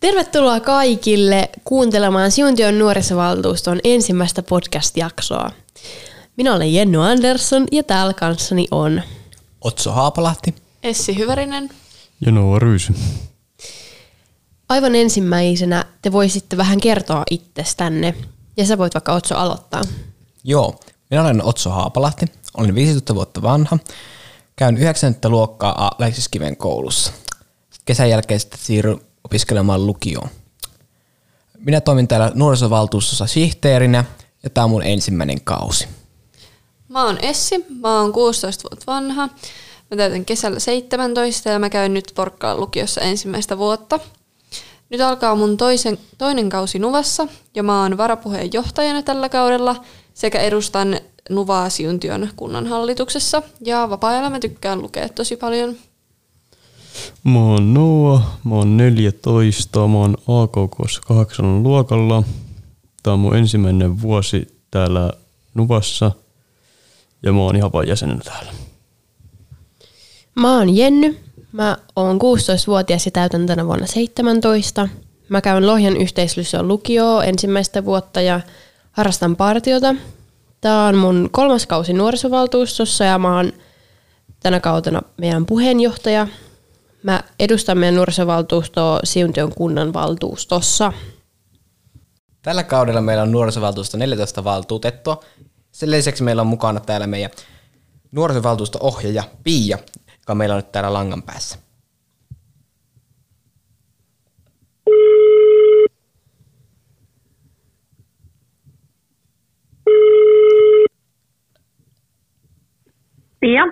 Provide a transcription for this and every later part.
Tervetuloa kaikille kuuntelemaan Siuntion nuorisovaltuuston ensimmäistä podcast-jaksoa. Minä olen Jenny Andersson ja täällä kanssani on Otso Haapalahti. Essi Hyvärinen. Ja Noa Ryysy. Aivan ensimmäisenä te voisitte vähän kertoa itsestänne. Ja sä voit vaikka Otso aloittaa. Joo, minä olen Otso Haapalahti, olen 15 vuotta vanha, käyn 9. luokkaa Aleksiskiven koulussa. Kesän jälkeen sitten siirryn opiskelemaan lukioon. Minä toimin täällä nuorisovaltuustossa sihteerinä ja tämä on mun ensimmäinen kausi. Mä oon Essi, mä oon 16 vuotta vanha. Mä täytän kesällä 17 ja mä käyn nyt Porkkaan lukiossa ensimmäistä vuotta. Nyt alkaa mun toisen, toinen kausi Nuvassa ja mä oon varapuheenjohtajana tällä kaudella sekä edustan Nuvaa Siuntion kunnanhallituksessa. Ja vapaa-ajalla mä tykkään lukea tosi paljon. Mä oon Noa, mä oon 14, mä oon AKK 8 luokalla. Tää on mun ensimmäinen vuosi täällä Nuvassa ja mä oon ihan vaan jäsenenä täällä. Mä oon Jenny. Mä oon 16-vuotias ja täytän tänä vuonna 17. Mä käyn Lohjan yhteislyseon lukioon ensimmäistä vuotta ja harrastan partiota. Tää on mun kolmas kausi nuorisovaltuustossa ja mä oon tänä kautena meidän puheenjohtaja. Mä edustan meidän nuorisovaltuustoa Siuntion kunnan valtuustossa. Tällä kaudella meillä on nuorisovaltuusto 14 valtuutettua. Sen lisäksi meillä on mukana täällä meidän nuorisovaltuusto-ohjaaja Pia, joka meillä on nyt täällä langan päässä. Pia.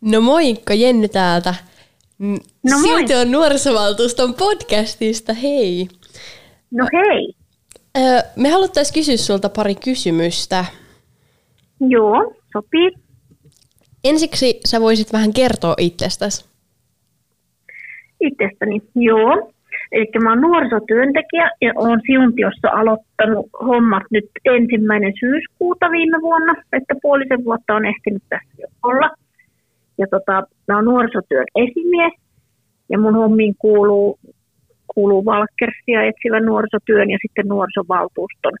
No moikka, Jenny täältä. No moi. Siuntion nuorisovaltuuston podcastista, hei. No hei. Öö, me haluttaisiin kysyä sulta pari kysymystä. Joo, sopii. Ensiksi sä voisit vähän kertoa itsestäsi. Itsestäni, joo. Eli mä oon nuorisotyöntekijä ja oon Siuntiossa aloittanut hommat nyt ensimmäinen syyskuuta viime vuonna, että puolisen vuotta on ehtinyt tässä jo olla. Ja tota, mä oon nuorisotyön esimies ja mun hommiin kuuluu, kuuluu Valkersia etsivän nuorisotyön ja sitten nuorisovaltuuston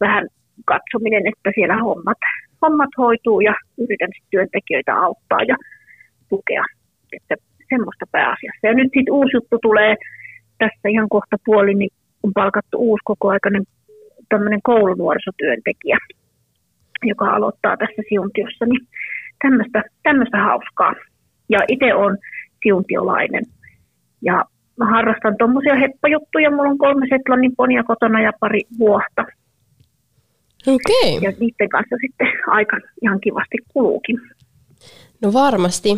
vähän katsominen, että siellä hommat, hommat hoituu ja yritän työntekijöitä auttaa ja tukea. Että semmoista pääasiassa. Ja nyt sitten uusi juttu tulee tässä ihan kohta puoli, niin on palkattu uusi kokoaikainen tämmöinen koulunuorisotyöntekijä, joka aloittaa tässä siuntiossa, niin tämmöistä, tämmöistä hauskaa. Ja itse on siuntiolainen. Ja mä harrastan tuommoisia heppajuttuja. Mulla on kolme Setlannin ponia kotona ja pari vuotta. Okei. Ja niiden kanssa sitten aika ihan kivasti kuluukin. No varmasti.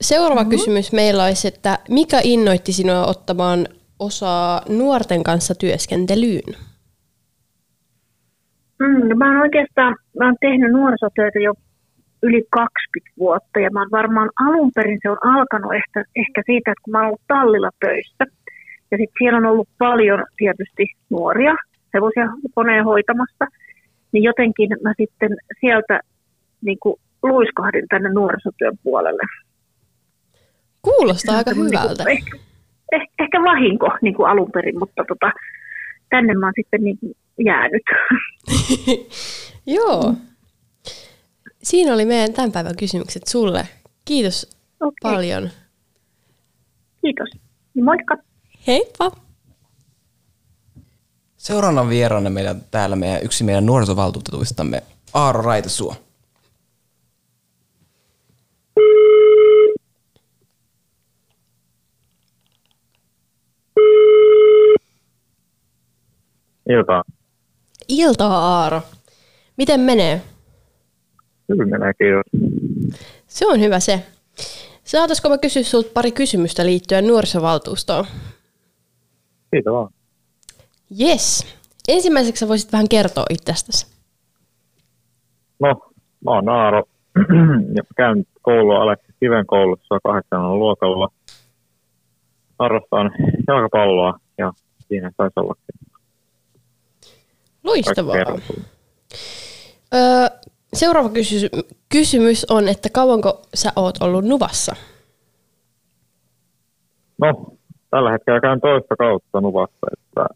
Seuraava mm-hmm. kysymys meillä olisi, että mikä innoitti sinua ottamaan osaa nuorten kanssa työskentelyyn? Mm, no mä oon oikeastaan mä oon tehnyt nuorisotyötä jo yli 20 vuotta ja mä oon varmaan alun perin se on alkanut ehkä, ehkä siitä, että kun mä oon ollut tallilla töissä ja sitten siellä on ollut paljon tietysti nuoria hevosia koneen hoitamassa, niin jotenkin mä sitten sieltä niin kuin luiskahdin tänne nuorisotyön puolelle. Kuulostaa aika Semmoinen hyvältä. Niin kuin, ehkä, ehkä, ehkä vahinko niin kuin alun perin, mutta tota, tänne mä oon sitten niin kuin jäänyt. Joo. Siinä oli meidän tämän päivän kysymykset sulle. Kiitos Okei. paljon. Kiitos. Niin moikka. Heippa! Seuraavana vieraana meillä täällä meidän, yksi meidän nuorisovaltuutetuistamme, Aaro Raitasuo. Iltaa. Iltaa Aaro. Miten menee? Menee, kiitos. Se on hyvä se. Saataisiko mä kysyä sulta pari kysymystä liittyen nuorisovaltuustoon? Siitä vaan. Yes. Ensimmäiseksi sä voisit vähän kertoa itsestäsi. No, mä oon Aaro ja käyn koulua Aleksi Kiven koulussa kahdeksan luokalla. Harrastan jalkapalloa ja siinä saisi olla Loistavaa. Öö, seuraava kysy- kysymys on, että kauanko sä oot ollut Nuvassa? No, tällä hetkellä käyn toista kautta Nuvassa, että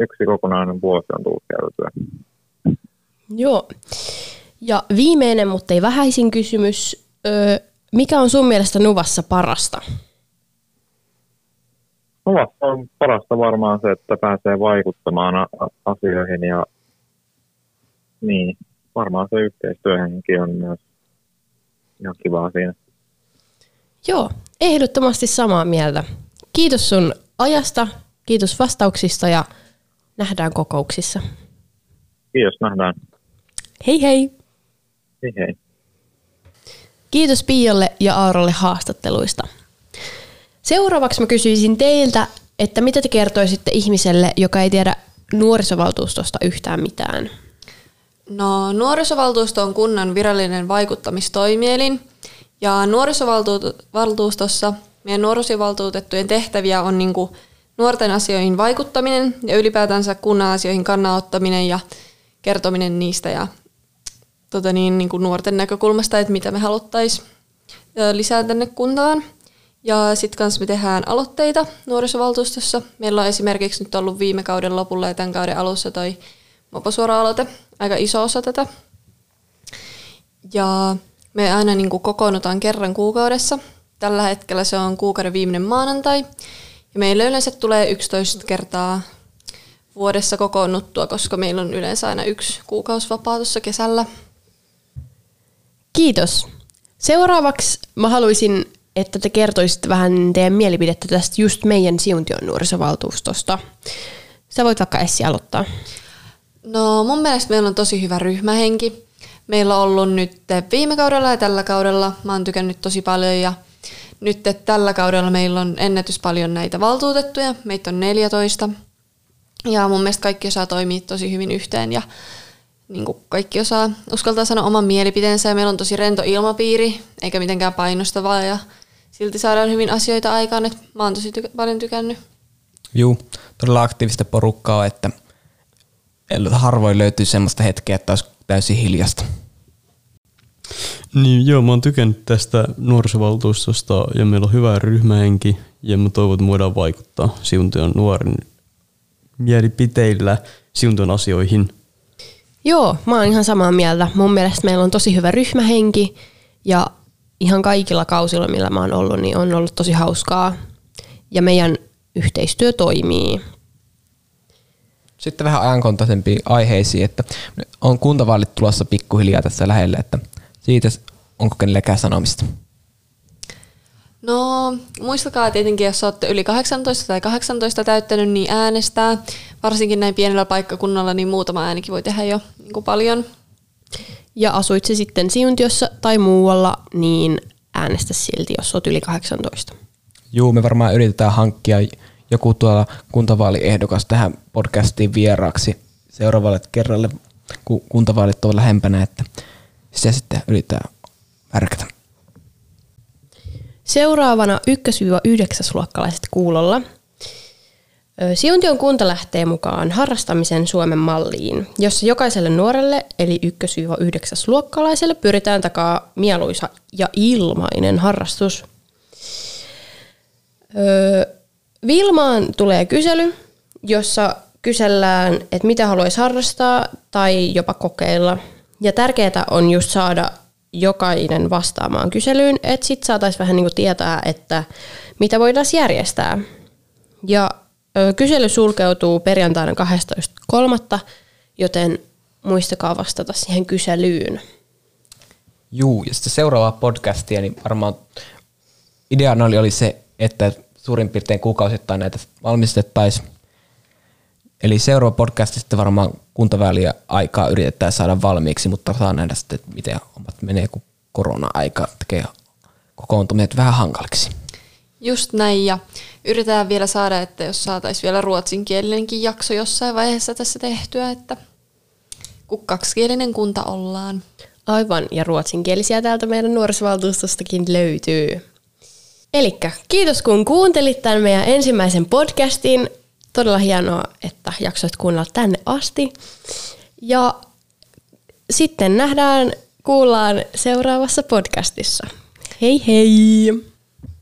yksi kokonainen vuosi on tullut käytyä. Joo. Ja viimeinen, mutta ei vähäisin kysymys. Öö, mikä on sun mielestä Nuvassa parasta? Nuvassa on parasta varmaan se, että pääsee vaikuttamaan asioihin ja niin, varmaan se yhteistyöhenki on myös ihan kivaa siinä. Joo, ehdottomasti samaa mieltä. Kiitos sun ajasta, kiitos vastauksista ja nähdään kokouksissa. Kiitos, nähdään. Hei hei! Hei hei. Kiitos Pialle ja Aarolle haastatteluista. Seuraavaksi mä kysyisin teiltä, että mitä te kertoisitte ihmiselle, joka ei tiedä nuorisovaltuustosta yhtään mitään? No, nuorisovaltuusto on kunnan virallinen vaikuttamistoimielin. Ja nuorisovaltuustossa meidän nuorisovaltuutettujen tehtäviä on niin kuin nuorten asioihin vaikuttaminen ja ylipäätänsä kunnan asioihin kannanottaminen ja kertominen niistä ja tota niin, niin kuin nuorten näkökulmasta, että mitä me haluttaisiin lisää tänne kuntaan. Ja sitten kanssa me tehdään aloitteita nuorisovaltuustossa. Meillä on esimerkiksi nyt ollut viime kauden lopulla ja tämän kauden alussa toi Moposuora-aloite, aika iso osa tätä. Ja me aina niin kuin kokoonnutaan kerran kuukaudessa. Tällä hetkellä se on kuukauden viimeinen maanantai. Ja meillä yleensä tulee 11 kertaa vuodessa kokoonnuttua, koska meillä on yleensä aina yksi kuukausi vapaa tuossa kesällä. Kiitos. Seuraavaksi mä haluaisin, että te kertoisitte vähän teidän mielipidettä tästä just meidän Siuntion nuorisovaltuustosta. Sä voit vaikka Essi aloittaa. No mun mielestä meillä on tosi hyvä ryhmähenki. Meillä on ollut nyt viime kaudella ja tällä kaudella. Mä oon tykännyt tosi paljon ja nyt tällä kaudella meillä on ennätys paljon näitä valtuutettuja. Meitä on 14. Ja mun mielestä kaikki osaa toimia tosi hyvin yhteen ja niin kuin kaikki osaa uskaltaa sanoa oman mielipiteensä ja meillä on tosi rento ilmapiiri, eikä mitenkään painostavaa ja silti saadaan hyvin asioita aikaan, että mä oon tosi tyk- paljon tykännyt. Juu, todella aktiivista porukkaa että harvoin löytyy semmoista hetkeä, että olisi täysin hiljasta. Niin joo, mä oon tykännyt tästä nuorisovaltuustosta ja meillä on hyvä ryhmähenki ja mä toivon, että voidaan vaikuttaa Siuntion nuoren mielipiteillä Siuntion asioihin. Joo, mä oon ihan samaa mieltä. Mun mielestä meillä on tosi hyvä ryhmähenki ja ihan kaikilla kausilla, millä mä oon ollut, niin on ollut tosi hauskaa. Ja meidän yhteistyö toimii. Sitten vähän ajankontaisempiin aiheisiin, että on kuntavaalit tulossa pikkuhiljaa tässä lähellä, että siitä onko kenellekään sanomista? No, muistakaa tietenkin, jos olette yli 18 tai 18 täyttänyt, niin äänestää. Varsinkin näin pienellä paikkakunnalla, niin muutama äänikin voi tehdä jo niin kuin paljon. Ja asuit se sitten Siuntiossa tai muualla, niin äänestä silti, jos olet yli 18. Juu, me varmaan yritetään hankkia joku tuolla kuntavaaliehdokas tähän podcastiin vieraaksi seuraavalle kerralle, kun kuntavaalit on lähempänä, että sitä sitten yritetään värkätä. Seuraavana 1-9 luokkalaiset kuulolla. Siuntion kunta lähtee mukaan harrastamisen Suomen malliin, jossa jokaiselle nuorelle, eli 1-9 luokkalaiselle, pyritään takaa mieluisa ja ilmainen harrastus. Vilmaan tulee kysely, jossa kysellään, että mitä haluaisi harrastaa tai jopa kokeilla. Ja tärkeää on just saada jokainen vastaamaan kyselyyn, että sitten saataisiin vähän niin tietää, että mitä voidaan järjestää. Ja kysely sulkeutuu perjantaina 12.3., joten muistakaa vastata siihen kyselyyn. Juu, ja sitten seuraavaa podcastia, niin varmaan ideana oli, oli se, että suurin piirtein kuukausittain näitä valmistettaisiin. Eli seuraava podcast sitten varmaan kuntaväliä aikaa yritetään saada valmiiksi, mutta saa nähdä sitten, miten hommat menee, kun korona-aika tekee kokoontumiset vähän hankaliksi. Just näin, ja yritetään vielä saada, että jos saataisiin vielä ruotsinkielinenkin jakso jossain vaiheessa tässä tehtyä, että kun kaksikielinen kunta ollaan. Aivan, ja ruotsinkielisiä täältä meidän nuorisovaltuustostakin löytyy. Eli kiitos kun kuuntelit tämän meidän ensimmäisen podcastin. Todella hienoa, että jaksoit kuunnella tänne asti. Ja sitten nähdään, kuullaan seuraavassa podcastissa. Hei hei!